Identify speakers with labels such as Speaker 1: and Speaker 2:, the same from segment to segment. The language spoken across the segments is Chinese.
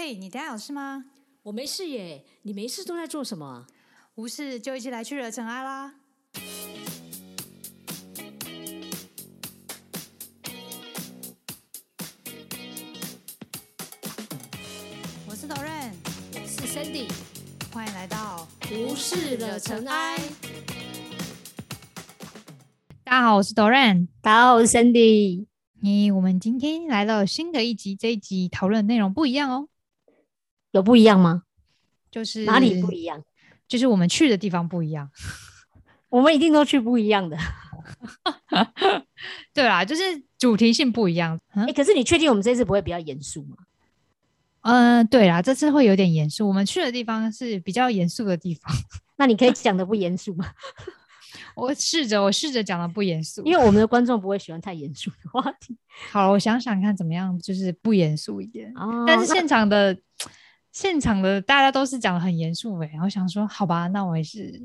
Speaker 1: 嘿，你等下有事吗？
Speaker 2: 我没事耶，你没事都在做什么啊？
Speaker 1: 无事就一起来去惹尘埃啦！我是 Doran，
Speaker 2: 我是 Sandy，
Speaker 1: 欢迎来到
Speaker 2: 无事惹尘埃。
Speaker 1: 大家好，我是 Doran。
Speaker 2: 大家好，我是 Sandy。
Speaker 1: 咦，我们今天来到新的一集，这一集讨论的内容不一样哦，
Speaker 2: 有不一样吗？
Speaker 1: 就是
Speaker 2: 哪里不一样？
Speaker 1: 就是我们去的地方不一样。
Speaker 2: 我们一定都去不一样的。
Speaker 1: 对啦，就是主题性不一样。
Speaker 2: 哎、可是你确定我们这次不会比较严肃吗？
Speaker 1: 嗯、对啦，这次会有点严肃。我们去的地方是比较严肃的地方。
Speaker 2: 那你可以讲的不严肃吗？
Speaker 1: 我试着，我试着讲的不严肃。
Speaker 2: 因为我们的观众不会喜欢太严肃的话题。
Speaker 1: 好，我想想看怎么样，就是不严肃一点。
Speaker 2: 哦
Speaker 1: 但是现场的现场的大家都是讲的很严肃诶，然后想说，好吧，那我也是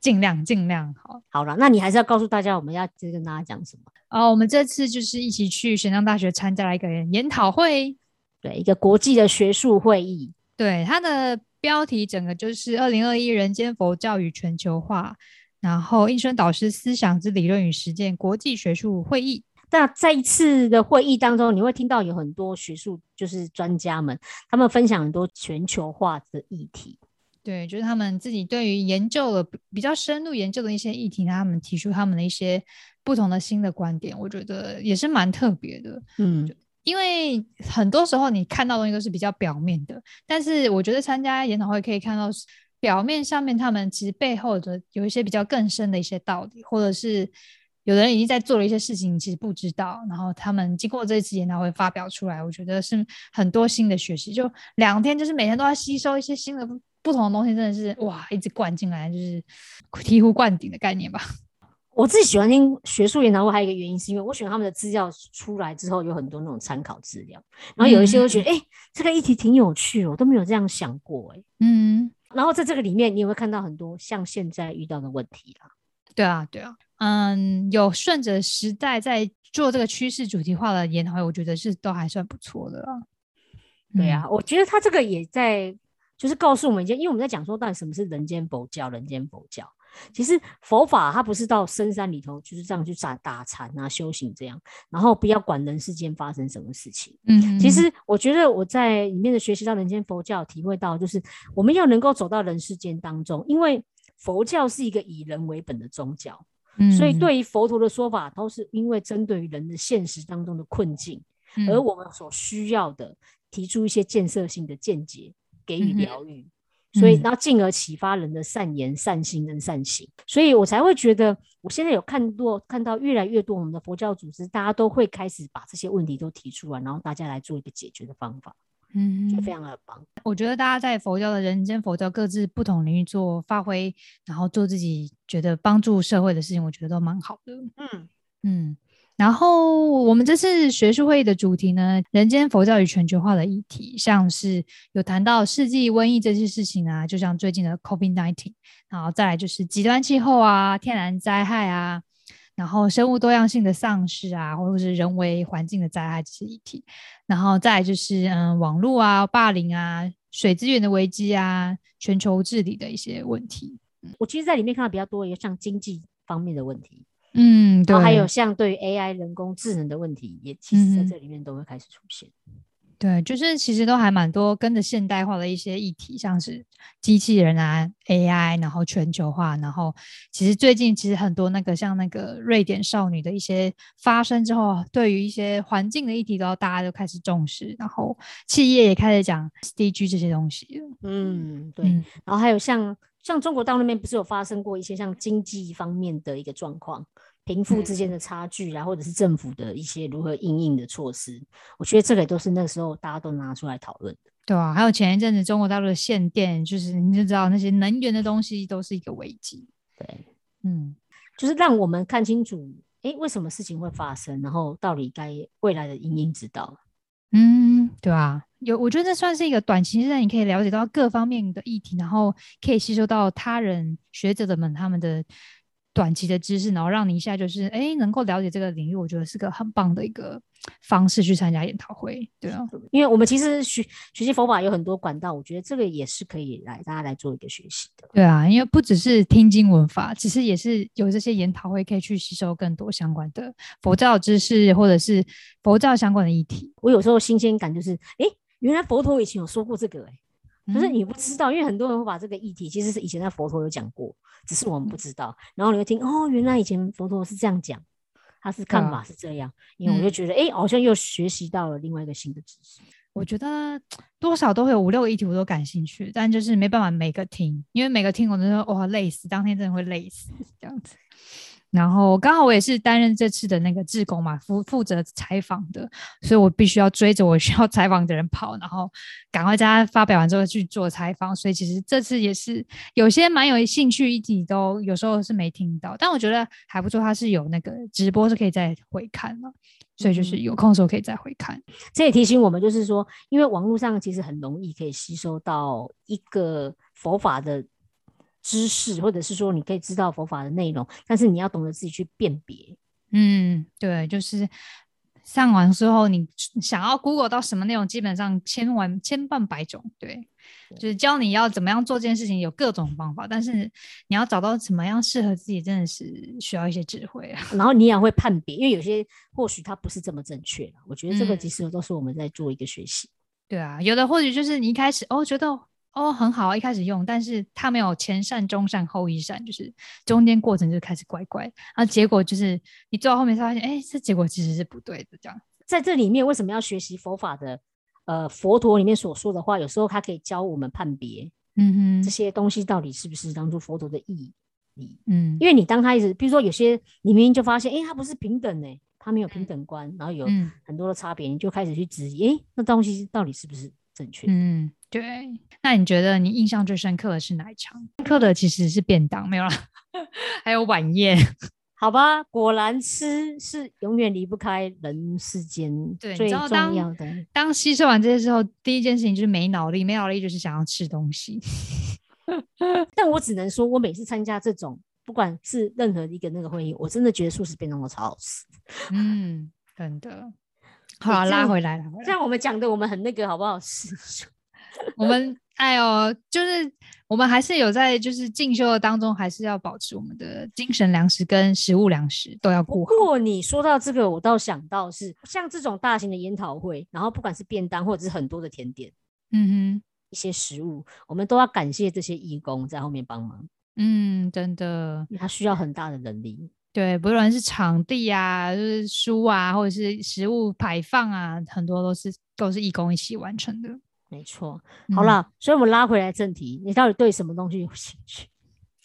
Speaker 1: 尽量尽量好。
Speaker 2: 好了，那你还是要告诉大家我们要接着跟大家讲什么？
Speaker 1: 哦，我们这次就是一起去玄奘大学参加了一个研讨会，
Speaker 2: 对，一个国际的学术会议。
Speaker 1: 对它的标题整个就是二零二一人间佛教与全球化，然后应生导师思想之理论与实践国际学术会议。
Speaker 2: 那在一次的会议当中，你会听到有很多学术就是专家们，他们分享很多全球化的议题。
Speaker 1: 对，就是他们自己对于研究了比比较深入研究的一些议题，他们提出他们的一些不同的新的观点，我觉得也是蛮特别的。
Speaker 2: 嗯，
Speaker 1: 因为很多时候你看到的东西都是比较表面的，但是我觉得参加研讨会可以看到表面上面他们其实背后的有一些比较更深的一些道理，或者是有的人已经在做了一些事情，你其实不知道，然后他们经过这次研讨会发表出来，我觉得是很多新的学习。就两天，就是每天都要吸收一些新的不同的东西，真的是哇，一直灌进来，就是醍醐灌顶的概念吧。
Speaker 2: 我自己喜欢听学术研讨会，还有一个原因是因为我喜欢他们的资料出来之后有很多那种参考资料，然后有一些会觉得，哎、这个议题挺有趣的，我都没有这样想过、哎。
Speaker 1: 嗯，
Speaker 2: 然后在这个里面，你也会看到很多像现在遇到的问题啦。
Speaker 1: 对啊，对啊，嗯，有顺着时代在做这个趋势主题化的研讨会，我觉得是都还算不错的啦。
Speaker 2: 对啊，我觉得他这个也在，就是告诉我们一件，因为我们在讲说到底什么是人间佛教，人间佛教。其实佛法它不是到深山里头就是这样去打打禅啊、修行这样，然后不要管人世间发生什么事情。
Speaker 1: 嗯，
Speaker 2: 其实我觉得我在里面的学习到人间佛教，体会到就是我们要能够走到人世间当中，因为佛教是一个以人为本的宗教，
Speaker 1: 嗯，
Speaker 2: 所以对于佛陀的说法，都是因为针对于人的现实当中的困境，
Speaker 1: 嗯，
Speaker 2: 而我们所需要的提出一些建设性的见解，给予疗愈。所以，
Speaker 1: 嗯。
Speaker 2: 然后进而启发人的善言、善心跟善行，所以我才会觉得，我现在有看多看到越来越多我们的佛教组织，大家都会开始把这些问题都提出来，然后大家来做一个解决的方法，
Speaker 1: 嗯，
Speaker 2: 就非常的棒。
Speaker 1: 我觉得大家在佛教的人间佛教各自不同领域做发挥，然后做自己觉得帮助社会的事情，我觉得都蛮好的。
Speaker 2: 嗯，
Speaker 1: 嗯，然后我们这次学术会议的主题呢，人间佛教与全球化的议题，像是有谈到世纪瘟疫这些事情啊，就像最近的 COVID-19，然后再来就是极端气候啊、天然灾害啊，然后生物多样性的丧失啊，或者是人为环境的灾害这些议题，然后再就是嗯网络啊、霸凌啊、水资源的危机啊、全球治理的一些问题。
Speaker 2: 我其实在里面看到比较多，一个像经济方面的问题，
Speaker 1: 嗯，对，
Speaker 2: 然后还有像对于 AI 人工智能的问题，也其实在这里面都会开始出现。
Speaker 1: 对，就是其实都还蛮多跟着现代化的一些议题，像是机器人啊、AI，然后全球化，然后其实最近其实很多那个像那个瑞典少女的一些发生之后，对于一些环境的议题都大家都开始重视，然后企业也开始讲 SDG 这些东西了。
Speaker 2: 嗯，对。
Speaker 1: 嗯
Speaker 2: 然后还有像像中国大陆那边不是有发生过一些像经济方面的一个状况，贫富之间的差距啊，或者是政府的一些如何应应的措施，我觉得这个也都是那个时候大家都拿出来讨论的。
Speaker 1: 对啊，还有前一阵子中国大陆的限电，就是你就知道那些能源的东西都是一个危机。
Speaker 2: 对，
Speaker 1: 嗯，
Speaker 2: 就是让我们看清楚，诶，为什么事情会发生，然后到底该未来的因应之道。
Speaker 1: 嗯，对啊，有，我觉得这算是一个短期之内你可以了解到各方面的议题，然后可以吸收到他人学者的们他们的短期的知识，然后让你一下就是哎能够了解这个领域，我觉得是个很棒的一个方式去参加研讨会，对啊，
Speaker 2: 因为我们其实学学习佛法有很多管道，我觉得这个也是可以来大家来做一个学习的。
Speaker 1: 对啊，因为不只是听经文法，其实也是有这些研讨会可以去吸收更多相关的佛教知识，或者是佛教相关的议题。
Speaker 2: 我有时候新鲜感就是，哎，原来佛陀以前有说过这个，哎。可是你不知道，因为很多人会把这个议题，其实是以前在佛陀有讲过，只是我们不知道。然后你会听，哦，原来以前佛陀是这样讲，他是看法是这样。因为我就觉得，哎，好像又学习到了另外一个新的知识。
Speaker 1: 我觉得多少都会有五六个议题我都感兴趣，但就是没办法每个听，因为每个听我都说哇累死，当天真的会累死这样子。然后刚好我也是担任这次的那个志工嘛，负负责采访的，所以我必须要追着我 需要采访的人跑，然后赶快在他发表完之后去做采访。所以其实这次也是有些蛮有兴趣，一直都有时候是没听到，但我觉得还不错，它是有那个直播是可以再回看了，所以就是有空的时候可以再回看。
Speaker 2: 这也提醒我们，就是说，因为网络上其实很容易可以吸收到一个佛法的。知识，或者是说你可以知道佛法的内容，但是你要懂得自己去辨别。
Speaker 1: 嗯，对，就是上完之后，你想要 Google 到什么内容，基本上千万千万百种，对，就是教你要怎么样做这件事情，有各种方法，但是你要找到怎么样适合自己，真的是需要一些智慧啊。
Speaker 2: 然后你也会判别，因为有些或许它不是这么正确我觉得这个其实都是我们在做一个学习。
Speaker 1: 对啊，有的或许就是你一开始哦觉得。哦，很好，一开始用，但是它没有前善、中善、后一善，就是中间过程就开始怪怪，然后结果就是你做到后面才发现，哎，这结果其实是不对的。这样，
Speaker 2: 在这里面为什么要学习佛法的？呃，佛陀里面所说的话，有时候他可以教我们判别，嗯哼，这些东西到底是不是当初佛陀的意义？嗯，因为你当他一直，比如说有些你明明就发现，哎，他不是平等呢，他没有平等观，然后有很多的差别，你就开始去质疑，哎，那东西到底是不是正确？嗯。
Speaker 1: 对，那你觉得你印象最深刻的是哪一场？深刻的其实是便当，没有了，还有晚宴。
Speaker 2: 好吧，果然吃是永远离不开人世间最重要的。
Speaker 1: 当吸收完这些之后，第一件事情就是没脑力，没脑力就是想要吃东西。
Speaker 2: 但我只能说，我每次参加这种，不管是任何一个那个会议，我真的觉得素食便当都超好吃。
Speaker 1: 嗯，真的。好，拉回来了。
Speaker 2: 像我们讲的，我们很那个，好不好？是。
Speaker 1: 我们哎呦，就是我们还是有在就是进修的当中，还是要保持我们的精神粮食跟食物粮食都要顾好。
Speaker 2: 不过你说到这个，我倒想到是像这种大型的研讨会，然后不管是便当或者是很多的甜点，嗯哼，一些食物，我们都要感谢这些义工在后面帮忙。
Speaker 1: 嗯，真的，
Speaker 2: 他需要很大的能力。
Speaker 1: 对，不论是场地啊，就是书啊，或者是食物排放啊，很多都是都是义工一起完成的。
Speaker 2: 没错，好了，所以我们拉回来正题，你到底对什么东西有兴趣？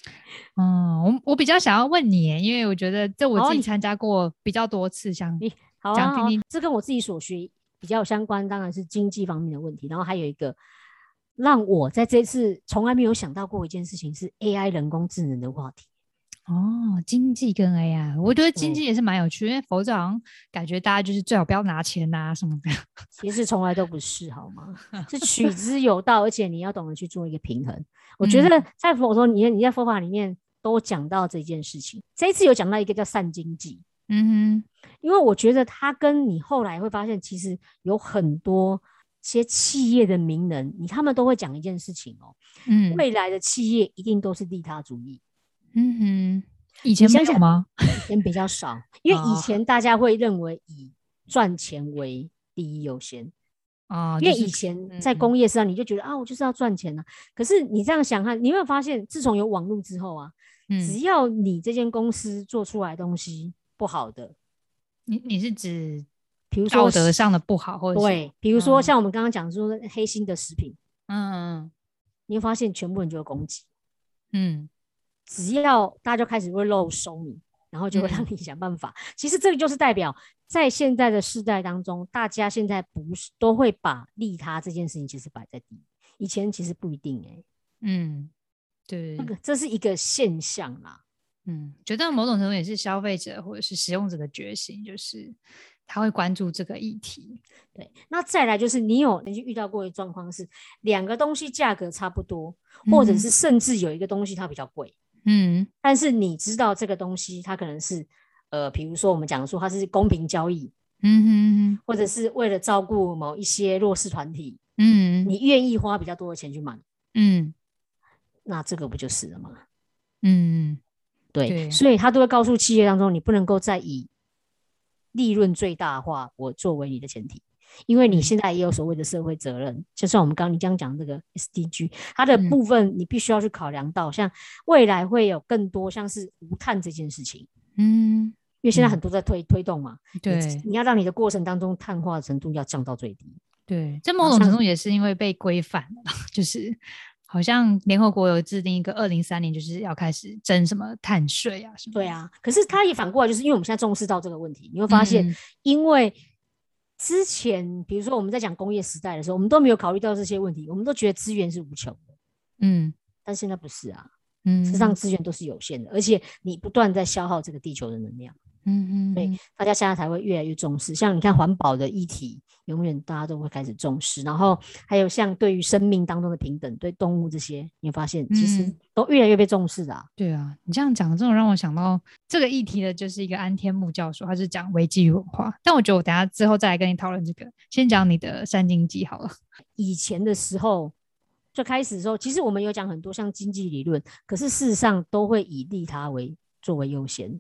Speaker 1: 嗯，我我比较想要问你，因为我觉得这我自己参加过比较多次，像你
Speaker 2: 讲听听，这跟我自己所学比较相关，当然是经济方面的问题。然后还有一个让我在这次从来没有想到过一件事情，是 AI 人工智能的话题。
Speaker 1: 哦，经济跟 AI，我觉得经济也是蛮有趣，因为佛教好像感觉大家就是最好不要拿钱呐什么的，
Speaker 2: 其实从来都不是，好吗？是 取之有道，而且你要懂得去做一个平衡。我觉得在佛说，你你在佛法里面都讲到这件事情，这一次有讲到一个叫善经济，嗯哼，因为我觉得他跟你后来会发现，其实有很多些企业的名人，你他们都会讲一件事情哦，嗯，未来的企业一定都是利他主义。
Speaker 1: 嗯哼，以前没有吗？
Speaker 2: 以前比较少，因为以前大家会认为以赚钱为第一优先啊。因为以前在工业上，你就觉得啊，我就是要赚钱啊。可是你这样想看，你有没有发现，自从有网络之后啊，只要你这间公司做出来东西不好的，
Speaker 1: 你你是指，比如说道德上的不好，或者
Speaker 2: 对，比如说像我们刚刚讲说黑心的食品，嗯，你会发现全部人就会攻击，嗯。只要大家就开始会漏收你，然后就会让你想办法。其实这个就是代表，在现在的世代当中，大家现在不是都会把利他这件事情其实摆在第一。以前其实不一定哎。
Speaker 1: 嗯，对，
Speaker 2: 那个这是一个现象啦。
Speaker 1: 嗯，觉得某种程度也是消费者或者是使用者的觉醒，就是他会关注这个议题。
Speaker 2: 对，那再来就是你有曾经遇到过的状况是，两个东西价格差不多，或者是甚至有一个东西它比较贵。
Speaker 1: 嗯。
Speaker 2: 但是你知道这个东西，它可能是呃，比如说我们讲说它是公平交易，
Speaker 1: 嗯哼哼
Speaker 2: 或者是为了照顾某一些弱势团体，
Speaker 1: 嗯。
Speaker 2: 你愿意花比较多的钱去买，
Speaker 1: 嗯。
Speaker 2: 那这个不就是了吗？
Speaker 1: 嗯
Speaker 2: 对，
Speaker 1: 对。
Speaker 2: 所以他都会告诉企业当中，你不能够再以利润最大化我作为你的前提，因为你
Speaker 1: 嗯。
Speaker 2: 现在也有所谓的社会责任，就像我们刚刚你这样讲这个 SDG，它的
Speaker 1: 嗯。
Speaker 2: 部分你必须要去考量到，像未来会有更多像是无碳这件事情，
Speaker 1: 嗯，
Speaker 2: 因为现在
Speaker 1: 嗯。
Speaker 2: 很多在推推动嘛，你
Speaker 1: 对。
Speaker 2: 你要让你的过程当中碳化程度要降到最低。
Speaker 1: 对，这某种程度也是因为被规范了，就是好像联合国有制定一个二零三零就是要开始征什么碳税啊什么。
Speaker 2: 对，啊，可是它也反过来，就是因为我们现在重视到这个问题，你会发现，
Speaker 1: 嗯。
Speaker 2: 因为之前比如说我们在讲工业时代的时候，我们都没有考虑到这些问题，我们都觉得资源是无穷的，
Speaker 1: 嗯。
Speaker 2: 但现在不是啊，
Speaker 1: 嗯，
Speaker 2: 事实上资源都是有限的，而且你不断在消耗这个地球的能量，
Speaker 1: 嗯嗯，
Speaker 2: 所
Speaker 1: 以
Speaker 2: 大家现在才会越来越重视。像你看环保的议题，永远大家都会开始重视，然后还有像对于生命当中的平等，对动物这些，你会发现其实
Speaker 1: 嗯
Speaker 2: 都越来越被重视的、啊。
Speaker 1: 对啊，你这样讲，这种让我想到这个议题的，就是一个安天木教授，他是讲危机与文化。但我觉得我等下之后再来跟你讨论这个，先讲你的三经济好了。
Speaker 2: 以前的时候，最开始的时候，其实我们有讲很多像经济理论，可是事实上都会以利他为作为优先。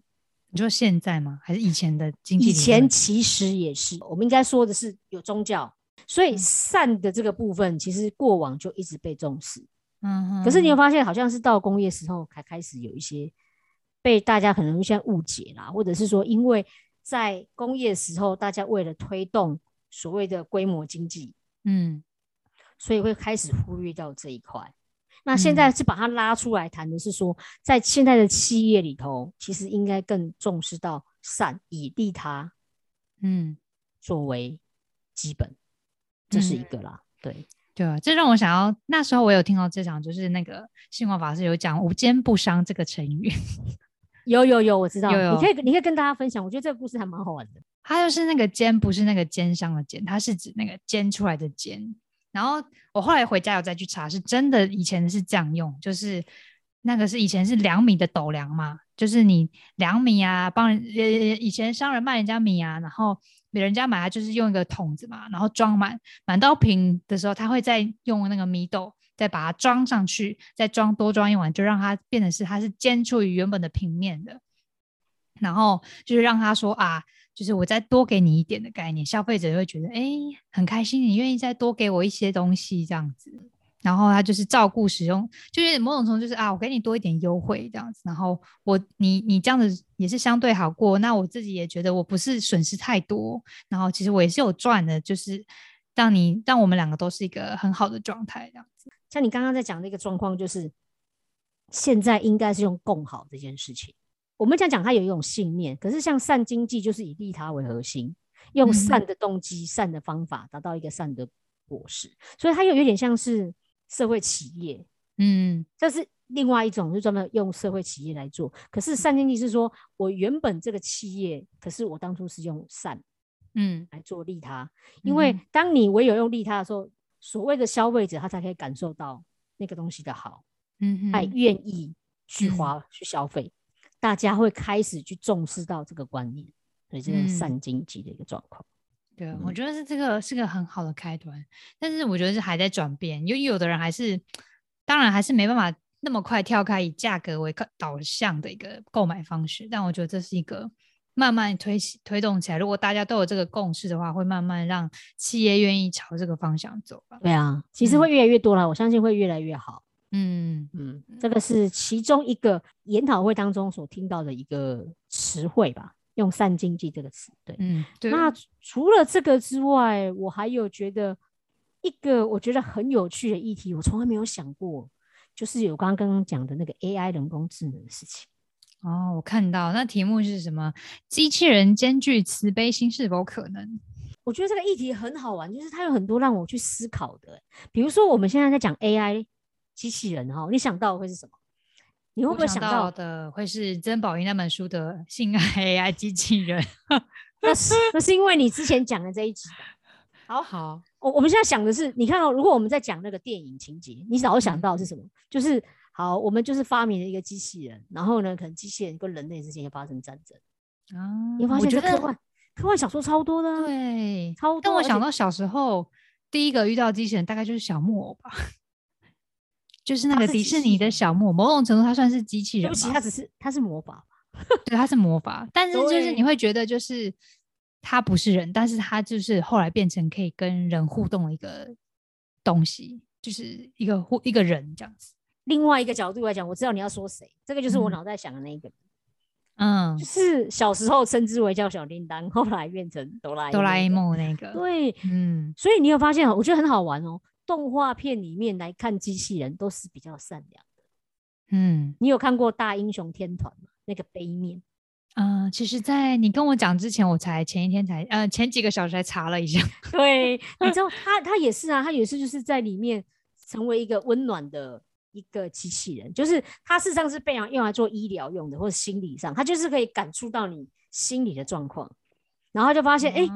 Speaker 1: 你说现在吗？还是以前的经济
Speaker 2: 以？前其实也是，我们应该说的是有宗教，所以
Speaker 1: 嗯
Speaker 2: 善的这个部分，其实过往就一直被重视。
Speaker 1: 嗯哼，
Speaker 2: 可是你会发现，好像是到工业时候才开始有一些被大家可能现在误解啦，或者是说，因为在工业时候，大家为了推动所谓的规模经济，
Speaker 1: 嗯
Speaker 2: 所以会开始忽略掉这一块。那现在是把它拉出来谈的是说，在现在的企业里头，其实应该更重视到善，以利他
Speaker 1: 嗯，
Speaker 2: 作为基本，这是一
Speaker 1: 嗯
Speaker 2: 个啦。对，
Speaker 1: 对啊，这让我想要那时候我有听到这场，就是那个信华法师有讲“无奸不商”这个成语，
Speaker 2: 有有有，我知道，
Speaker 1: 有有
Speaker 2: 你可以你可以跟大家分享，我觉得这个故事还蛮好玩的。
Speaker 1: 它就是那个奸，不是那个奸商的奸，它是指那个煎出来的煎。然后我后来回家有再去查，是真的以前是这样用，就是那个是以前是两米的斗量嘛，就是你两米啊，帮人呃以前商人卖人家米啊，然后别人家买他就是用一个桶子嘛，然后装满满到平的时候，他会再用那个米斗再把它装上去，再装多装一碗，就让它变成是它是煎出于原本的平面的。然后就是让他说啊，就是我再多给你一点的概念，消费者会觉得哎很开心，你愿意再多给我一些东西这样子。然后他就是照顾使用，就是某种程度就是啊，我给你多一点优惠这样子。然后我你你这样子也是相对好过，那我自己也觉得我不是损失太多，然后其实我也是有赚的，就是让你让我们两个都是一个很好的状态这样子。
Speaker 2: 像你刚刚在讲的一个状况，就是现在应该是用共好这件事情。我们讲讲它有一种信念，可是像善经济就是以利他为核心，用
Speaker 1: 嗯。
Speaker 2: 善的动机、善的方法达到一个善的果实，所以它又有点像是社会企业，
Speaker 1: 嗯。
Speaker 2: 这是另外一种，就专门用社会企业来做。可是善经济是说我原本这个企业，可是我当初是用善
Speaker 1: 嗯。
Speaker 2: 来做利他，因为
Speaker 1: 嗯。
Speaker 2: 当你唯有用利他的时候，所谓的消费者他才可以感受到那个东西的好。
Speaker 1: 嗯
Speaker 2: 还愿意去
Speaker 1: 嗯。
Speaker 2: 花、去消费，大家会开始去重视到这个观念，所以这是
Speaker 1: 嗯
Speaker 2: 善经济的一个状况。
Speaker 1: 对，我
Speaker 2: 嗯
Speaker 1: 觉得是这个是个很好的开端，但是我觉得是还在转变，因为有的人还是，当然还是没办法那么快跳开以价格为导导向的一个购买方式，但我觉得这是一个慢慢推起推动起来，如果大家都有这个共识的话，会慢慢让企业愿意朝这个方向走吧。
Speaker 2: 对啊，其实会越来越多了，我相信会越来越好。
Speaker 1: 嗯
Speaker 2: 嗯，这个是其中一个研讨会当中所听到的一个词汇吧，用善经济这个词。对，
Speaker 1: 嗯，对，
Speaker 2: 那除了这个之外，我还有觉得一个我觉得很有趣的议题，我从来没有想过，就是有刚刚刚讲的那个 AI 人工智能的事情。
Speaker 1: 哦，我看到那题目是什么？机器人兼具慈悲心是否可能？
Speaker 2: 我觉得这个议题很好玩，就是它有很多让我去思考的。比如说，我们现在在讲 AI 机器人哈，你想到的会是什么？你会不会想到？
Speaker 1: 到的会是曾宝仪那本书的《性爱 AI 机器人》
Speaker 2: 那是那是因为你之前讲的这一集。好，
Speaker 1: 好，
Speaker 2: 我我们现在想的是，你看哦，如果我们在讲那个电影情节，你早就想
Speaker 1: 嗯
Speaker 2: 到的是什么？就是好，我们就是发明了一个机器人，然后呢，可能机器人跟人类之间就发生战争
Speaker 1: 啊。
Speaker 2: 你发现
Speaker 1: 这
Speaker 2: 科幻科幻小说超多的，
Speaker 1: 对，
Speaker 2: 超多。
Speaker 1: 但我想到小时候第一个遇到机器人，大概就是小木偶吧，就是那个迪士尼的小木偶，某种程度它算是机器人。
Speaker 2: 对不起，它只是它是魔法
Speaker 1: 对，它是魔法，但是就是你会觉得就是它不是人，但是它就是后来变成可以跟人互动的一个东西，就是一个互一个人这样子。
Speaker 2: 另外一个角度来讲，我知道你要说谁，这个就是我脑袋想的那个，
Speaker 1: 嗯，
Speaker 2: 就是小时候称之为叫小叮当，后来变成哆啦
Speaker 1: 哆啦 A 梦那个。
Speaker 2: 对，
Speaker 1: 嗯，
Speaker 2: 所以你有发现，我觉得很好玩哦。动画片里面来看机器人都是比较善良的。
Speaker 1: 嗯，
Speaker 2: 你有看过《大英雄天团》吗？那个背面。
Speaker 1: 嗯，其实，在你跟我讲之前，我才前一天才呃前几个小时才查了一下。
Speaker 2: 对，你知道他他也是啊，他也是就是在里面成为一个温暖的。一个机器人，就是他事实上是被用来做医疗用的，或者心理上，他就是可以感触到你心理的状况，然后就发现，哎，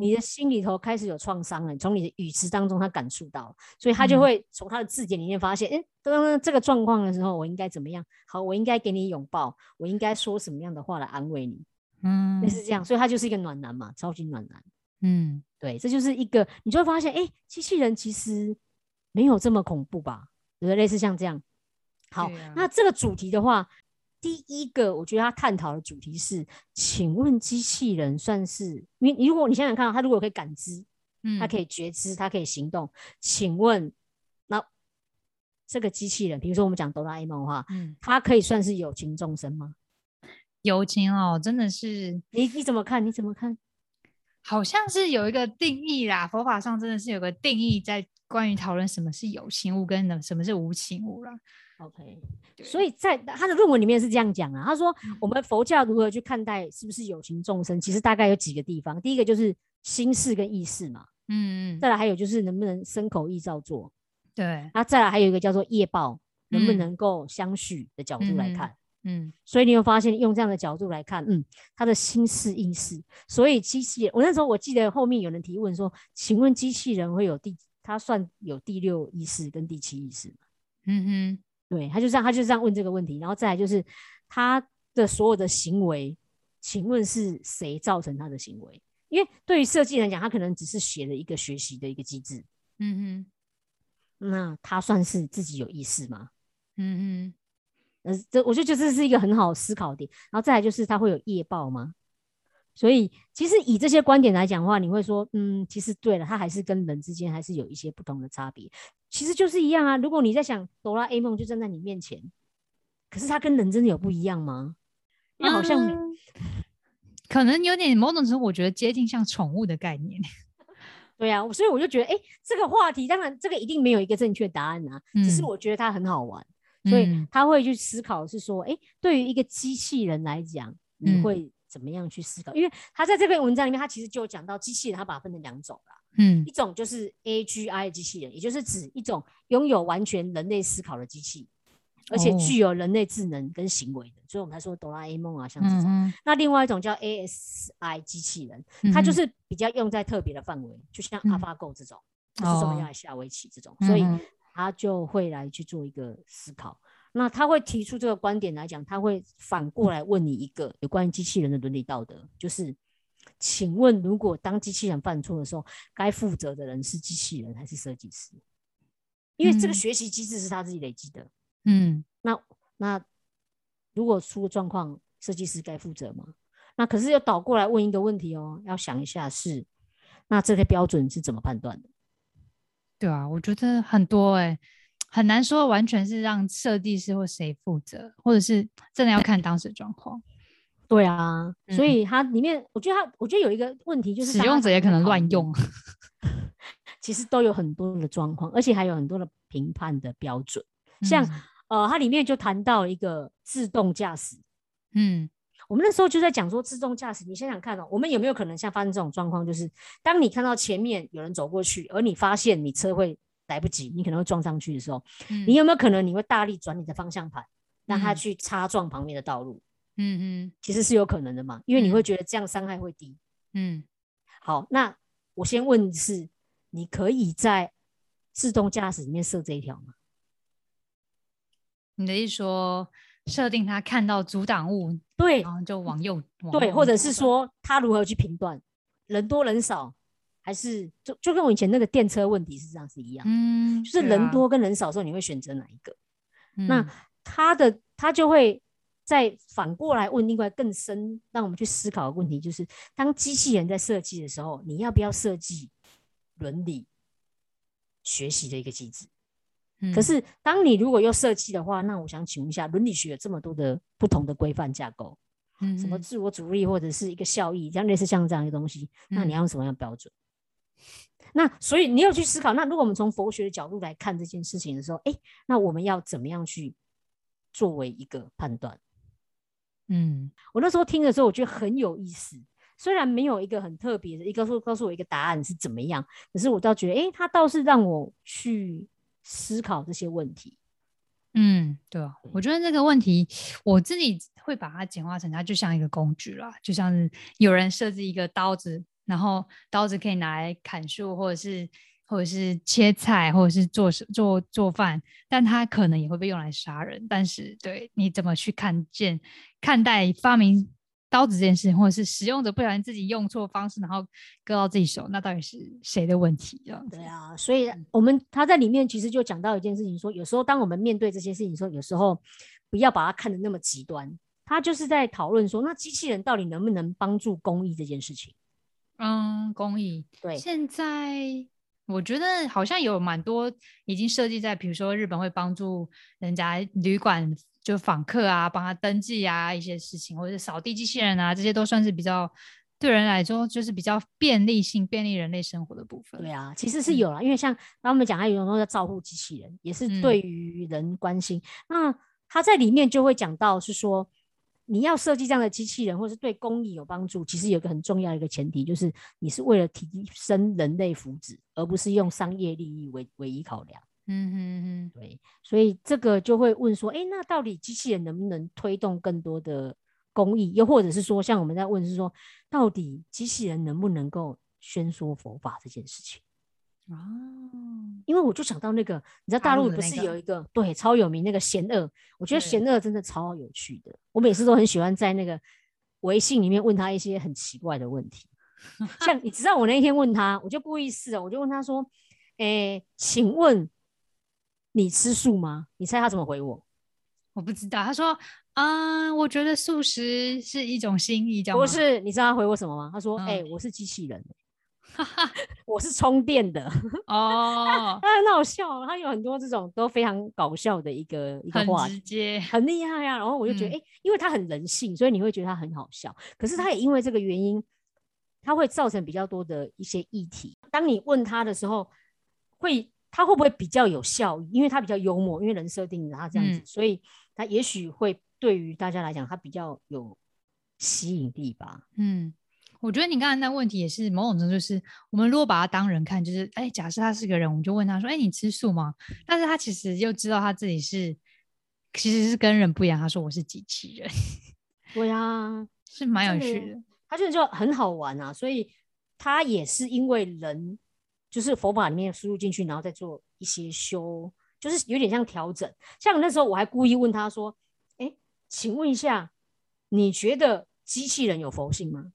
Speaker 2: 你的心里头开始有创伤了，从你的语词当中他感受到，所以他就会从他的字典里面发现，哎，当这个状况的时候，我应该怎么样？好，我应该给你拥抱，我应该说什么样的话来安慰你？嗯，类似这样，所以他就是一个暖男嘛，超级暖男。嗯，对，这就是一个，你就会发现，哎，机器人其实没有这么恐怖吧？有类似像这样，好，那这个主题的话，第一个我觉得他探讨的主题是，请问机器人算是？你如果你想想看，他如果可以感知，嗯，它可以觉知，他可以行动，请问那这个机器人，比如说我们讲哆啦 A 梦的话，嗯，它可以算是有情众生吗？
Speaker 1: 有情哦，真的是，
Speaker 2: 你你怎么看？你怎么看？
Speaker 1: 好像是有一个定义啦，佛法上真的是有个定义在。关于讨论什么是有情物跟什么是无情物了
Speaker 2: ，OK，所以在他的论文里面是这样讲啊，他说我们佛教如何去看待是不是有情众生，其实大概有几个地方，第一个就是心事跟意识嘛，嗯嗯，再来还有就是能不能身口意照做，
Speaker 1: 对，
Speaker 2: 那再来还有一个叫做业报能不能够相续的角度来看，嗯，所以你有发现用这样的角度来看，嗯，他的心事意识，所以机器人，我那时候我记得后面有人提问说，请问机器人会有第？他算有第六意识跟第七意识吗？嗯哼，对，他就这样，他就这样问这个问题，然后再来就是他的所有的行为，请问是谁造成他的行为？因为对于设计来讲，他可能只是写了一个学习的一个机制。嗯哼，那他算是自己有意识吗？嗯哼，呃，这我就觉得这是一个很好思考点。然后再来就是他会有业报吗？所以，其实以这些观点来讲的话，你会说，嗯，其实对了，它还是跟人之间还是有一些不同的差别。其实就是一样啊。如果你在想哆啦 A 梦就站在你面前，可是它跟人真的有不一样吗？因为好像
Speaker 1: 可能有点某种程度，我觉得接近像宠物的概念。
Speaker 2: 对啊，所以我就觉得，哎，这个话题当然这个一定没有一个正确答案啊，只是我觉得它很好玩，所以他会去思考是说，哎，对于一个机器人来讲，你会。怎么样去思考？因为他在这篇文章里面，他其实就讲到机器人，他把它分成两种啦。嗯，一种就是 A G I 机器人，也就是指一种拥有完全人类思考的机器，而且具有人类智能跟行为的。所以我们才说哆啦 A 梦啊，像这种。那另外一种叫 A S I 机器人，它就是比较用在特别的范围，就像 AlphaGo 这种，就是这么样下围棋这种，所以他就会来去做一个思考。那他会提出这个观点来讲，他会反过来问你一个有关于机器人的伦理道德，就是，请问如果当机器人犯错的时候，该负责的人是机器人还是设计师？因为这个学习机制是他自己累积的。嗯，那那如果出了状况，设计师该负责吗？那可是又倒过来问一个问题哦，要想一下是，那这个标准是怎么判断的？
Speaker 1: 对啊，我觉得很多哎。很难说完全是让设计师或谁负责，或者是真的要看当时状况。
Speaker 2: 对啊，所以它里面，我觉得它，我觉得有一个问题就是
Speaker 1: 使用者也可能乱用。
Speaker 2: 其实都有很多的状况，而且还有很多的评判的标准。像呃，它里面就谈到一个自动驾驶。嗯，我们那时候就在讲说自动驾驶，你想想看哦，我们有没有可能像发生这种状况，就是当你看到前面有人走过去，而你发现你车会。来不及，你可能会撞上去的时候，你有没有可能你会大力转你的方向盘，让它去擦撞旁边的道路？嗯嗯，其实是有可能的嘛，因为你会觉得这样伤害会低。嗯，好，那我先问是，你可以在自动驾驶里面设这一条吗？
Speaker 1: 你的意思说，设定他看到阻挡物，
Speaker 2: 对
Speaker 1: 然后就往右，往
Speaker 2: 对，或者是
Speaker 1: 走
Speaker 2: 说他如何去评断人多人少，还是就就跟我以前那个电车问题是这样是一样，
Speaker 1: 嗯，
Speaker 2: 就是人多跟人少的时候，你会选择哪一个？那
Speaker 1: 嗯
Speaker 2: 他的他就会再反过来问另外更深，让我们去思考的问题，就是当机器人在设计的时候，你要不要设计伦理学习的一个机制？可
Speaker 1: 嗯
Speaker 2: 是当你如果又设计的话，那我想请问一下，伦理学有这么多的不同的规范架构，
Speaker 1: 嗯嗯
Speaker 2: 什么自我主义或者是一个效益，像类似像这样的东西，那你
Speaker 1: 嗯
Speaker 2: 要用什么样的标准？那所以你要去思考，那如果我们从佛学的角度来看这件事情的时候，哎，那我们要怎么样去作为一个判断？
Speaker 1: 嗯
Speaker 2: 我那时候听的时候，我觉得很有意思。虽然没有一个很特别的一个说告诉我一个答案是怎么样，可是我倒觉得，哎，他倒是让我去思考这些问题。
Speaker 1: 嗯，对啊，我觉得这个问题，我自己会把它简化成它就像一个工具啦，就像是有人设置一个刀子，然后刀子可以拿来砍树，或者是或者是切菜，或者是做事做做饭，但它可能也会被用来杀人。但是，对你怎么去看见看待发明刀子这件事情，或者是使用者不小心自己用错方式，然后割到自己手，那到底是谁的问题？这样
Speaker 2: 对，啊，所以我们他在里面其实就讲到一件事情说有时候当我们面对这些事情的时候，有时候不要把它看得那么极端。他就是在讨论说，那机器人到底能不能帮助公益这件事情？
Speaker 1: 嗯，公益。
Speaker 2: 对，
Speaker 1: 现在我觉得好像有蛮多已经设计在，比如说日本会帮助人家旅馆就访客啊，帮他登记啊一些事情，或者是扫地机器人啊，这些都算是比较对人来说就是比较便利性、便利人类生活的部分。
Speaker 2: 对啊，其实是
Speaker 1: 嗯
Speaker 2: 有啦，因为像他们讲，还有人说要照顾机器人，也是
Speaker 1: 嗯
Speaker 2: 对于人关心。那他在里面就会讲到是说，你要设计这样的机器人，或是对公益有帮助，其实有一个很重要的一个前提，就是你是为了提升人类福祉，而不是用商业利益为唯一考量。
Speaker 1: 嗯哼哼，
Speaker 2: 对，所以这个就会问说，诶，那到底机器人能不能推动更多的公益？又或者是说，像我们在问是说，到底机器人能不能够宣说佛法这件事情？
Speaker 1: 哦，
Speaker 2: 因为我就想到那个，你知道
Speaker 1: 大
Speaker 2: 大陆不是有一个对超有名那个贤恶？我觉得
Speaker 1: 对
Speaker 2: 贤恶真的超有趣的，我每次都很喜欢在那个微信里面问他一些很奇怪的问题。像你知道我那一天问他，我就故意试了，我就问他说：“诶，请问你吃素吗？”你猜他怎么回我？
Speaker 1: 我不知道。他说，啊、我觉得素食是一种心意，这样？
Speaker 2: 不是，你知道他回我什么吗？他说：“
Speaker 1: 嗯
Speaker 2: 诶，我是机器人，我是充电的。”
Speaker 1: 哦，
Speaker 2: 他 很好笑，他有很多这种都非常搞笑的一个一个
Speaker 1: 很
Speaker 2: 话题。
Speaker 1: 直接。
Speaker 2: 很厉害呀、然后我就觉得，
Speaker 1: 嗯
Speaker 2: 哎、因为他很人性，所以你会觉得他很好笑。可是他也因为这个原因，他会造成比较多的一些议题。当你问他的时候，会他会不会比较有效益？因为他比较幽默，因为人设定他这样子，
Speaker 1: 嗯
Speaker 2: 所以他也许会对于大家来讲，他比较有吸引力吧。
Speaker 1: 嗯，我觉得你刚才那问题也是某种程度，就是我们如果把他当人看，就是哎，假设他是个人，我们就问他说：“哎，你吃素吗？”但是他其实又知道他自己是其实是跟人不一样。他说：“我是机器人。
Speaker 2: 对啊，”
Speaker 1: 是蛮有趣的。
Speaker 2: 他就就很好玩啊，所以他也是因为人就是佛法里面输入进去，然后再做一些修，就是有点像调整。像那时候我还故意问他说：“哎，请问一下，你觉得机器人有佛性吗？”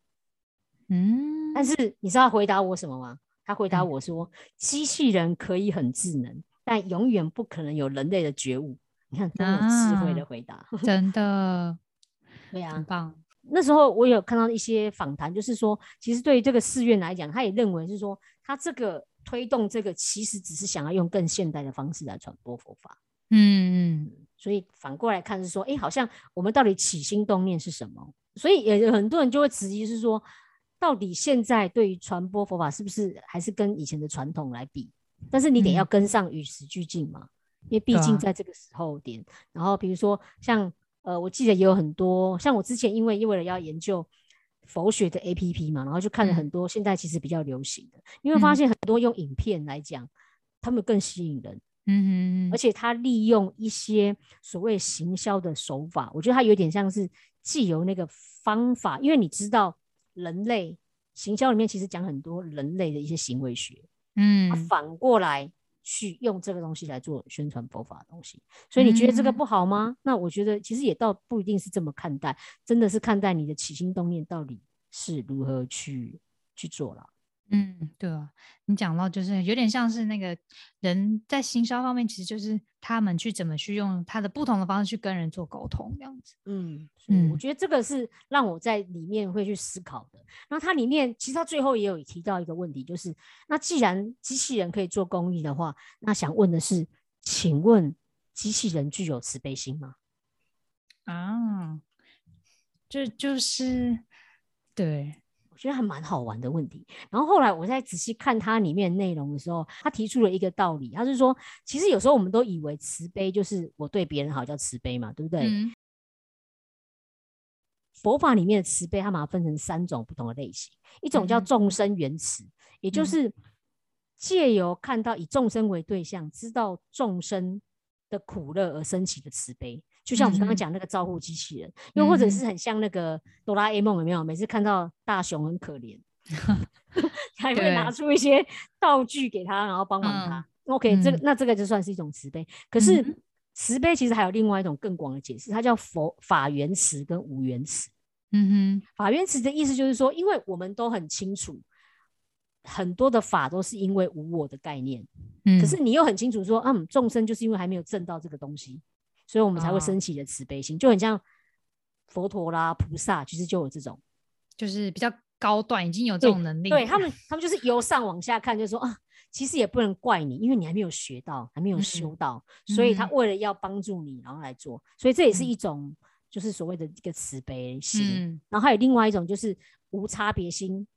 Speaker 1: 嗯，
Speaker 2: 但是你知道他回答我什么吗？他回答
Speaker 1: 嗯
Speaker 2: 我说：“机器人可以很智能，但永远不可能有人类的觉悟。”你看多么有智慧的
Speaker 1: 啊
Speaker 2: 回答。
Speaker 1: 真的
Speaker 2: 对啊
Speaker 1: 很，棒。
Speaker 2: 那时候我有看到一些访谈，就是说，其实对于这个寺院来讲，他也认为是说，他这个推动这个，其实只是想要用更现代的方式来传播佛法。
Speaker 1: 嗯嗯
Speaker 2: 所以反过来看是说，哎，好像我们到底起心动念是什么？所以也有很多人就会质疑是说，到底现在对于传播佛法是不是还是跟以前的传统来比？但是你得要
Speaker 1: 嗯。
Speaker 2: 跟上与时俱进嘛，因为毕竟在这个时候点，然后比如说像呃，我记得也有很多，像我之前因为为了要研究佛学的 A P P 嘛，然后就看了
Speaker 1: 嗯。
Speaker 2: 很多现在其实比较流行的，你会发
Speaker 1: 嗯。
Speaker 2: 现很多用影片来讲，他们更吸引人。
Speaker 1: 嗯嗯
Speaker 2: 而且他利用一些所谓行销的手法，我觉得他有点像是既有那个方法，因为你知道人类行销里面其实讲很多人类的一些行为学，
Speaker 1: 嗯
Speaker 2: 反过来去用这个东西来做宣传佛法的东西。所以你觉得这个不好吗？那我觉得其实也倒不一定是这么看待，真的是看待你的起心动念到底是如何去去做了。
Speaker 1: 嗯，对啊，你讲到就是有点像是那个人在行销方面，其实就是他们去怎么去用他的不同的方式去跟人做沟通这样子。
Speaker 2: 嗯嗯，我觉得这个是让我在里面会去思考的。那它里面其实它最后也有提到一个问题，就是那既然机器人可以做公益的话，那想问的是，请问机器人具有慈悲心吗？
Speaker 1: 啊，这就是对。
Speaker 2: 觉得还蛮好玩的问题。然后后来我在仔细看它里面内容的时候，他提出了一个道理，他是说，其实有时候我们都以为慈悲就是我对别人好叫慈悲嘛，对不对？佛法里面的慈悲，它把它分成三种不同的类型，一种叫众生缘慈，也就是借由看到以众生为对象，知道众生的苦乐而升起的慈悲。就像我们刚刚讲那个照顾机器人，又或者是很像那个哆啦 A 梦，有没有？每次看到大雄很可怜，还会拿出一些道具给他，然后帮忙他。OK，这个那这个就算是一种慈悲。可是慈悲其实还有另外一种更广的解释，它叫佛法缘慈跟无缘慈。
Speaker 1: 嗯哼，
Speaker 2: 法缘慈的意思就是说，因为我们都很清楚，很多的法都是因为无我的概念。嗯，可是你又很清楚说，嗯，众生就是因为还没有证到这个东西。所以我们才会升起的慈悲心，就很像佛陀啦、菩萨，其实就有这种，
Speaker 1: 就是比较高段，已经有这种能力。
Speaker 2: 对他们，他们就是由上往下看，就说啊，其实也不能怪你，因为你还没有学到，还没有修到，所以他为了要帮助你，然后来做。所以这也是一种，就是所谓的一个慈悲心。然后还有另外一种，就是无差别心、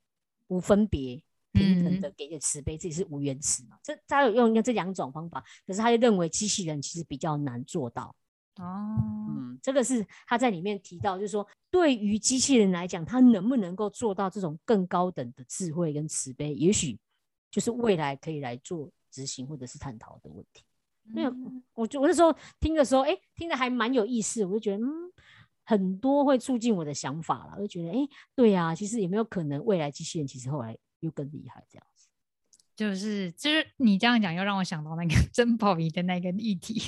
Speaker 2: 无分别、平等的给的慈悲，这也是无缘慈嘛。这他有用这两种方法，可是他就认为机器人其实比较难做到。
Speaker 1: 哦，
Speaker 2: 嗯，这个是他在里面提到，就是说，对于机器人来讲，它能不能够做到这种更高等的智慧跟慈悲，也许就是未来可以来做执行或者是探讨的问题。那我就我那时候听的时候，哎，听的还蛮有意思，我就觉得，嗯，很多会促进我的想法了。我就觉得，哎，对呀，其实有没有可能未来机器人其实后来又更厉害这样子？
Speaker 1: 就是就是你这样讲，又让我想到那个 珍宝仪的那个议题。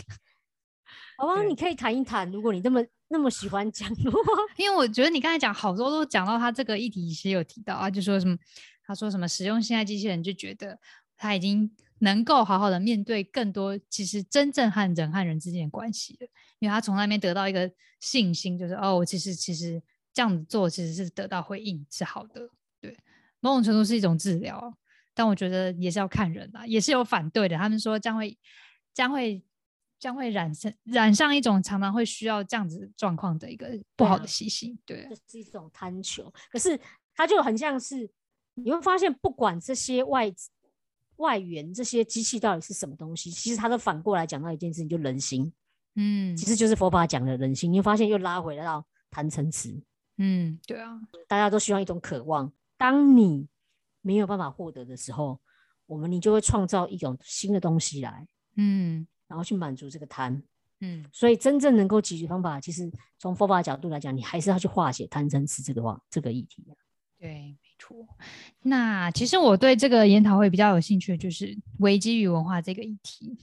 Speaker 2: 好吧，你可以谈一谈，如果你那么那么喜欢讲的话，
Speaker 1: 因为我觉得你刚才讲好多都讲到他这个议题，其实有提到啊，就说什么，他说什么使用现在机器人就觉得他已经能够好好的面对更多其实真正和人和人之间的关系了，因为他从那边得到一个信心，就是哦，其实其实这样子做其实是得到回应是好的，对，某种程度是一种治疗，但我觉得也是要看人啦，也是有反对的，他们说将会将会。将会染上染上一种常常会需要这样子状况的一个不好的习性，对，
Speaker 2: 这是一种贪求。可是它就很像是你会发现，不管这些外外援这些机器到底是什么东西，其实它都反过来讲到一件事情，就人心。
Speaker 1: 嗯，
Speaker 2: 其实就是佛法讲的人心。你会发现又拉回来到贪嗔痴。
Speaker 1: 嗯，对啊，
Speaker 2: 大家都需要一种渴望。当你没有办法获得的时候，我们你就会创造一种新的东西来。
Speaker 1: 嗯。
Speaker 2: 然后去满足这个贪，
Speaker 1: 嗯，
Speaker 2: 所以真正能够解决方法，其实从佛法角度来讲，你还是要去化解贪嗔痴这个话这个议题
Speaker 1: 对，没错。那其实我对这个研讨会比较有兴趣的就是危机与文化这个议题。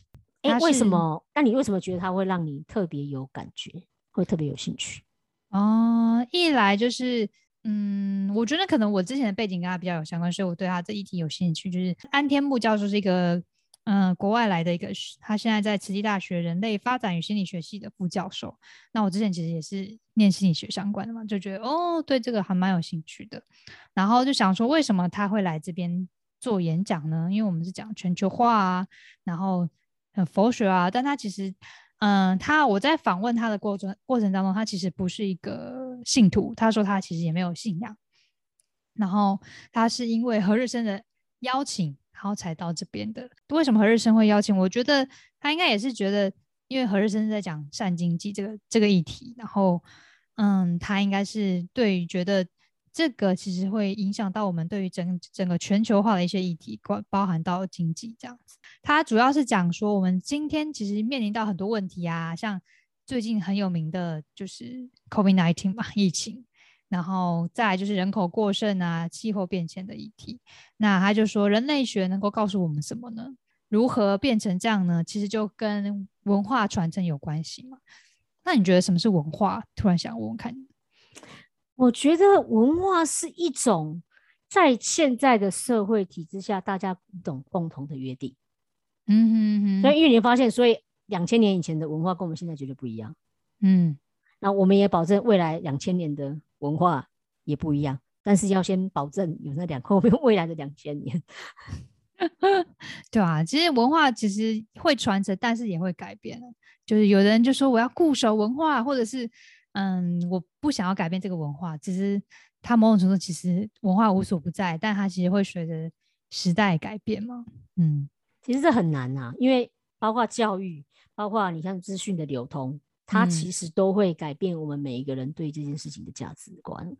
Speaker 2: 哎，为什么？那你为什么觉得它会让你特别有感觉，会特别有兴趣？
Speaker 1: 哦，一来就是，嗯，我觉得可能我之前的背景跟他比较有相关，所以我对他这议题有兴趣。就是安天木教授是一个。嗯，国外来的一个，他现在在慈济大学人类发展与心理学系的副教授。那我之前其实也是念心理学相关的嘛，就觉得哦，对这个还蛮有兴趣的。然后就想说，为什么他会来这边做演讲呢？因为我们是讲全球化啊，然后很佛学啊。但他其实，嗯，他我在访问他的过程过程当中，他其实不是一个信徒。他说他其实也没有信仰。然后他是因为何日生的邀请。然后才到这边的。为什么何日生会邀请？我觉得他应该也是觉得，因为何日生在讲善经济这个这个议题，然后，嗯，他应该是对于觉得这个其实会影响到我们对于整整个全球化的一些议题，包包含到经济这样子。他主要是讲说，我们今天其实面临到很多问题啊，像最近很有名的就是 COVID-19 嘛，疫情。然后再来就是人口过剩啊，气候变迁的议题。那他就说，人类学能够告诉我们什么呢？如何变成这样呢？其实就跟文化传承有关系嘛。那你觉得什么是文化？突然想问问看。
Speaker 2: 我觉得文化是一种在现在的社会体制下，大家一种共同的约定。
Speaker 1: 嗯哼哼。
Speaker 2: 所以因为你发现，所以两千年以前的文化跟我们现在绝对不一样。
Speaker 1: 嗯。
Speaker 2: 那我们也保证未来两千年的文化也不一样，但是要先保证有那两后面 未来的两千年。
Speaker 1: 对啊，其实文化其实会传承，但是也会改变。就是有人就说我要固守文化，或者是嗯，我不想要改变这个文化。其实它某种程度其实文化无所不在，但它其实会随着时代改变嘛。嗯，
Speaker 2: 其实这很难啊，因为包括教育，包括你像资讯的流通，它其实都会改变我们每一个人对这件事情的价值观。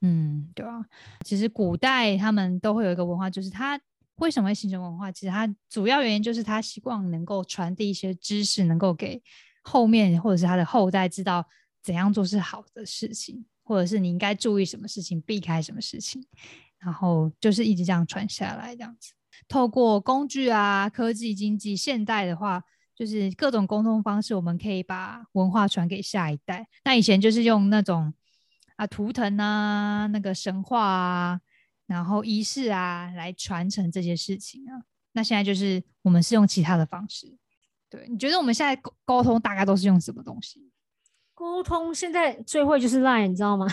Speaker 1: 嗯，对啊，其实古代他们都会有一个文化，就是它。为什么会形成文化？其实它主要原因就是他希望能够传递一些知识，能够给后面或者是他的后代知道怎样做是好的事情，或者是你应该注意什么事情，避开什么事情，然后就是一直这样传下来，这样子。透过工具啊、科技、经济，现代的话就是各种沟通方式，我们可以把文化传给下一代。那以前就是用那种啊图腾啊、那个神话啊。然后仪式啊，来传承这些事情啊。那现在就是我们是用其他的方式。对，你觉得我们现在沟沟通大概都是用什么东西？
Speaker 2: 沟通现在最会就是 Line，你知道吗？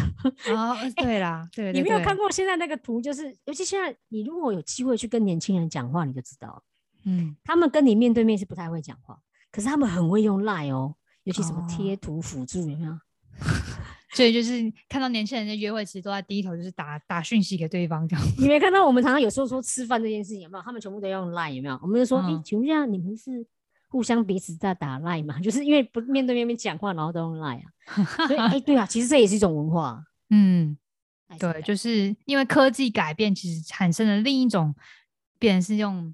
Speaker 1: 啊，对啦，对。
Speaker 2: 你没有看过现在那个图，就是尤其现在你如果有机会去跟年轻人讲话，你就知道，嗯，他们跟你面对面是不太会讲话，可是他们很会用 Line 哦，尤其什么贴图辅助，有没有？
Speaker 1: 所以就是看到年轻人在约会，其实都在第一头就是打 打讯息给对方这样。
Speaker 2: 你没看到我们常常有时候说吃饭这件事情有没有？他们全部都要用 line 有没有？我们就说，哎，请问一下，你们是互相彼此在打 line 吗？就是因为不面对面面讲话，然后都用 line 啊。所以，哎，对啊，其实这也是一种文化。
Speaker 1: 嗯，对，就是因为科技改变，其实产生了另一种，变是用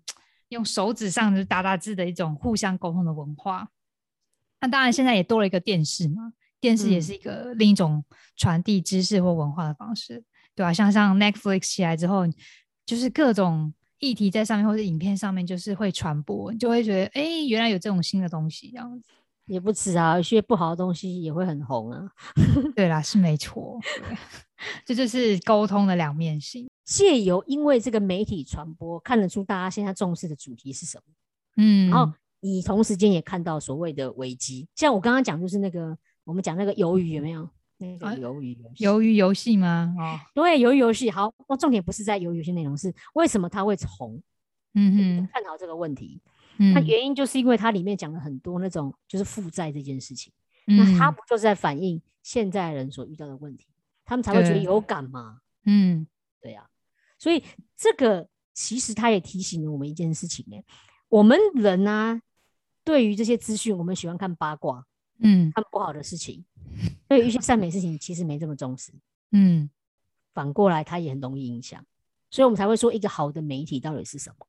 Speaker 1: 用手指上就打打字的一种互相沟通的文化。那当然，现在也多了一个电视嘛。电视也是一个另一种传递知识或文化的方式，对吧？像像 Netflix 起来之后，就是各种议题在上面或者影片上面，就是会传播，就会觉得，哎，原来有这种新的东西，这样子
Speaker 2: 也不止啊，有些不好的东西也会很红啊。
Speaker 1: 对啦，是没错，这就是沟通的两面性。
Speaker 2: 借由因为这个媒体传播，看得出大家现在重视的主题是什么，
Speaker 1: 嗯，
Speaker 2: 然后你同时间也看到所谓的危机，像我刚刚讲，就是那个。我们讲那个鱿鱼有没有？那个鱿鱼
Speaker 1: 鱿鱼游戏吗？哦，
Speaker 2: 对，鱿鱼游戏。好，那重点不是在鱿鱼游戏内容，是为什么它会红？
Speaker 1: 嗯哼，
Speaker 2: 探讨这个问题。那原因就是因为它里面讲了很多那种就是负债这件事情。那它不就是在反映现在人所遇到的问题？他们才会觉得有感嘛？
Speaker 1: 嗯，
Speaker 2: 对呀。所以这个其实它也提醒了我们一件事情呢：我们人呢，对于这些资讯，我们喜欢看八卦。
Speaker 1: 嗯，
Speaker 2: 看不好的事情，对于一些善美事情，其实没这么重视。
Speaker 1: 嗯，
Speaker 2: 反过来，它也很容易影响，所以我们才会说，一个好的媒体到底是什么？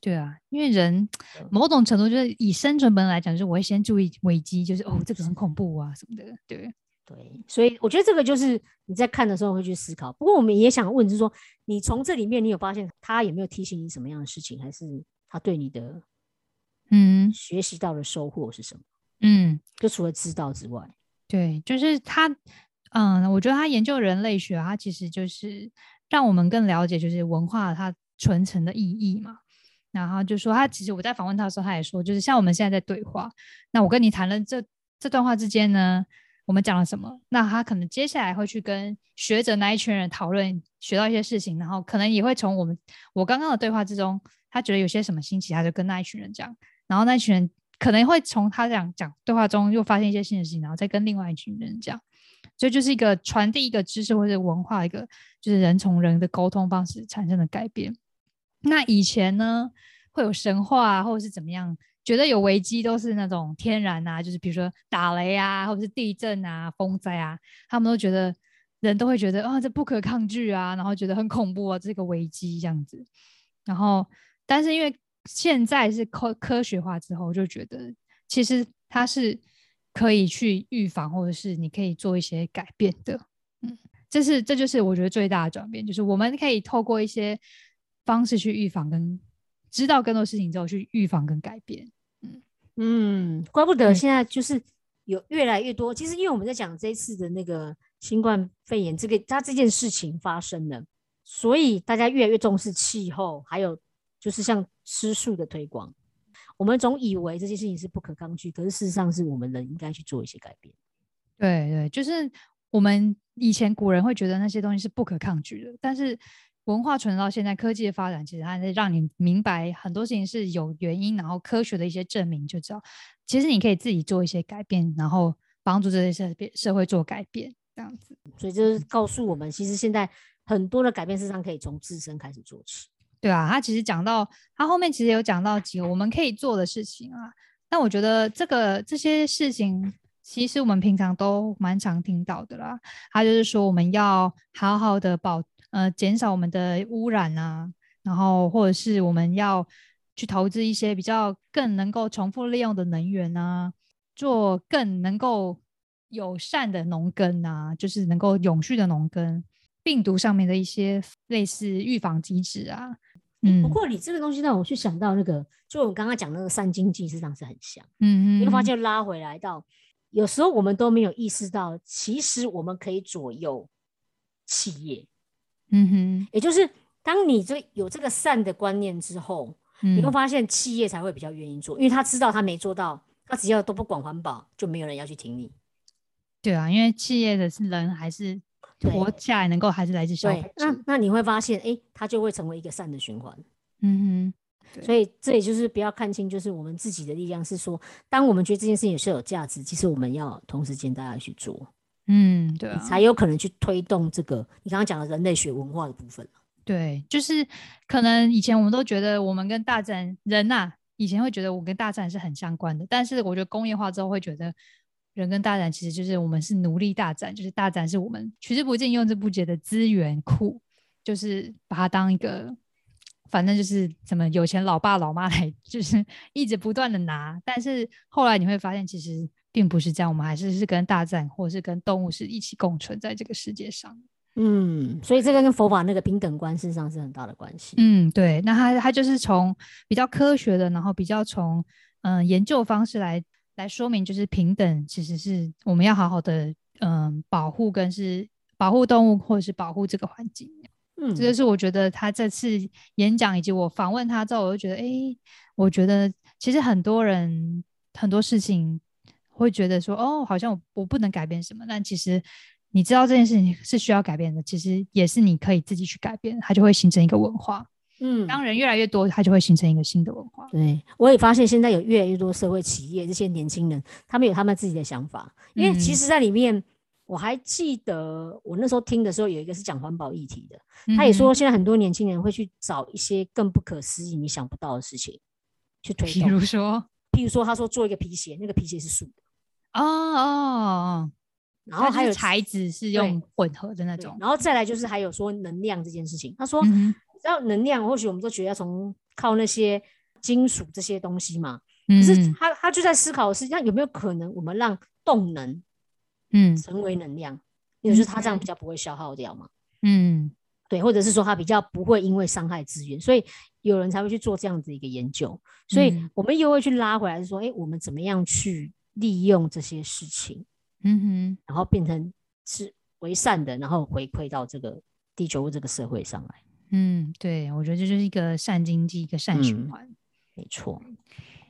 Speaker 1: 对啊，因为人某种程度就是以生存本能来讲，就是我会先注意危机，就是哦，这个很恐怖啊什么的。对
Speaker 2: 对，所以我觉得这个就是你在看的时候会去思考。不过我们也想问，就是说，你从这里面你有发现他有没有提醒你什么样的事情，还是他对你的
Speaker 1: 嗯
Speaker 2: 学习到的收获是什么？
Speaker 1: 嗯，
Speaker 2: 就除了知道之外，
Speaker 1: 对，就是他，嗯，我觉得他研究人类学，他其实就是让我们更了解，就是文化它传承的意义嘛。然后就说他其实我在访问他的时候，他也说，就是像我们现在在对话，那我跟你谈了这这段话之间呢，我们讲了什么？那他可能接下来会去跟学者那一群人讨论，学到一些事情，然后可能也会从我们我刚刚的对话之中，他觉得有些什么新奇，他就跟那一群人讲，然后那一群人。可能会从他讲讲对话中又发现一些新的事情，然后再跟另外一群人讲，所以就是一个传递一个知识或者文化一个就是人从人的沟通方式产生的改变。那以前呢会有神话或者是怎么样，觉得有危机都是那种天然啊，就是比如说打雷啊，或者是地震啊、风灾啊，他们都觉得人都会觉得啊这不可抗拒啊，然后觉得很恐怖啊，这个危机这样子。然后但是因为现在是科科学化之后，就觉得其实它是可以去预防，或者是你可以做一些改变的。嗯，这是这就是我觉得最大的转变，就是我们可以透过一些方式去预防跟知道更多事情之后去预防跟改变。
Speaker 2: 嗯嗯，怪不得现在就是有越来越多。其实因为我们在讲这一次的那个新冠肺炎这个它这件事情发生了，所以大家越来越重视气候，还有就是像吃素的推广。我们总以为这些事情是不可抗拒，可是事实上是我们人应该去做一些改变。
Speaker 1: 对对，就是我们以前古人会觉得那些东西是不可抗拒的，但是文化传到现在，科技的发展其实它是让你明白很多事情是有原因，然后科学的一些证明就知道，其实你可以自己做一些改变，然后帮助这些社社会做改变，这样子。
Speaker 2: 所以就是告诉我们，其实现在很多的改变，事实上可以从自身开始做起。
Speaker 1: 对啊，他其实讲到他后面其实有讲到几个我们可以做的事情啊，那我觉得这个这些事情。其实我们平常都蛮常听到的啦，他就是说我们要好好的保呃减少我们的污染啊，然后或者是我们要去投资一些比较更能够重复利用的能源啊，做更能够友善的农耕啊，就是能够永续的农耕，病毒上面的一些类似预防机制啊。
Speaker 2: 嗯，不过你这个东西让我去想到那个，就我刚刚讲那个三经济，实际上是很像。
Speaker 1: 嗯嗯，
Speaker 2: 你会发现拉回来到。有时候我们都没有意识到，其实我们可以左右企业。
Speaker 1: 嗯哼，
Speaker 2: 也就是当你这有这个善的观念之后，你会发现企业才会比较愿意做，因为他知道他没做到，他只要都不管环保，就没有人要去听你。
Speaker 1: 对啊，因为企业的是人还是活下来能够还是来自消费者。
Speaker 2: 那那你会发现，哎，它就会成为一个善的循环。
Speaker 1: 嗯哼。
Speaker 2: 所以这也就是不要看清，就是我们自己的力量是说，当我们觉得这件事情是有价值，其实我们要同时间大家去做，
Speaker 1: 嗯，对，
Speaker 2: 才有可能去推动这个你刚刚讲的人类学文化的部分
Speaker 1: 对，就是可能以前我们都觉得我们跟大自然人呐，以前会觉得我跟大自然是很相关的，但是我觉得工业化之后会觉得人跟大自然其实就是我们是奴隶大自然，就是大自然是我们取之不尽用之不竭的资源库，就是把它当一个。反正就是怎么有钱老爸老妈来，就是一直不断的拿，但是后来你会发现，其实并不是这样，我们还是是跟大自然或是跟动物是一起共存在这个世界上。
Speaker 2: 嗯，所以这个跟佛法那个平等观事实上是很大的关系。
Speaker 1: 嗯，对，那他他就是从比较科学的，然后比较从嗯研究方式来来说明，就是平等其实是我们要好好的嗯保护跟是保护动物或者是保护这个环境。
Speaker 2: 嗯，
Speaker 1: 这就是我觉得他这次演讲以及我访问他之后，我就觉得，哎，我觉得其实很多人很多事情会觉得说，哦，好像我我不能改变什么，但其实你知道这件事情是需要改变的，其实也是你可以自己去改变，它就会形成一个文化。
Speaker 2: 嗯，
Speaker 1: 当人越来越多，它就会形成一个新的文化。
Speaker 2: 对，我也发现现在有越来越多社会企业这些年轻人，他们有他们自己的想法，因为其实在里面。我还记得我那时候听的时候，有一个是讲环保议题的，他也说现在很多年轻人会去找一些更不可思议、你想不到的事情去推动。
Speaker 1: 比如说，
Speaker 2: 譬如说，他说做一个皮鞋，那个皮鞋是素的。
Speaker 1: 哦哦，
Speaker 2: 然后还有
Speaker 1: 材质是用混合的那种。
Speaker 2: 然后再来就是还有说能量这件事情，他说，你知道能量，或许我们都觉得要从靠那些金属这些东西嘛，可是他他就在思考的是，那有没有可能我们让动能？
Speaker 1: 嗯，
Speaker 2: 成为能量，也就是它这样比较不会消耗掉嘛。
Speaker 1: 嗯，
Speaker 2: 对，或者是说它比较不会因为伤害资源，所以有人才会去做这样子一个研究。所以我们又会去拉回来，说，哎，我们怎么样去利用这些事情？
Speaker 1: 嗯哼，
Speaker 2: 然后变成是为善的，然后回馈到这个地球这个社会上来。
Speaker 1: 嗯，对，我觉得这就是一个善经济，一个善循环。
Speaker 2: 没错。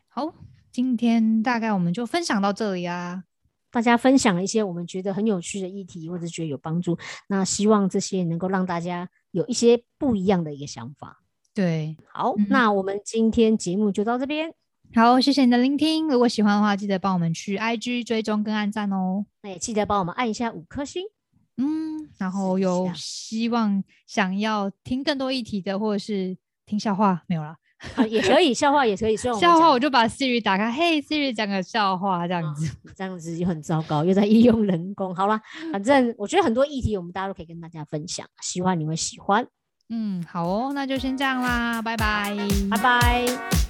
Speaker 1: 好，今天大概我们就分享到这里啊。
Speaker 2: 大家分享了一些我们觉得很有趣的议题，或者觉得有帮助，那希望这些能够让大家有一些不一样的一个想法。
Speaker 1: 对，
Speaker 2: 好，那我们今天节目就到这边。
Speaker 1: 好，谢谢你的聆听。如果喜欢的话，记得帮我们去 IG 追踪跟按赞哦。
Speaker 2: 那也记得帮我们按一下五颗星。
Speaker 1: 嗯，然后有希望想要听更多议题的，或者是听笑话，没有了。
Speaker 2: 也可以笑话，也可以。
Speaker 1: 笑话，我就把 Siri 打开，嘿，Siri 讲个笑话，这样子，
Speaker 2: 这样子就很糟糕，又在利用人工。好了，反正我觉得很多议题，我们大家都可以跟大家分享，希望你会喜欢。
Speaker 1: 嗯，好哦，那就先这样啦，拜拜，
Speaker 2: 拜拜。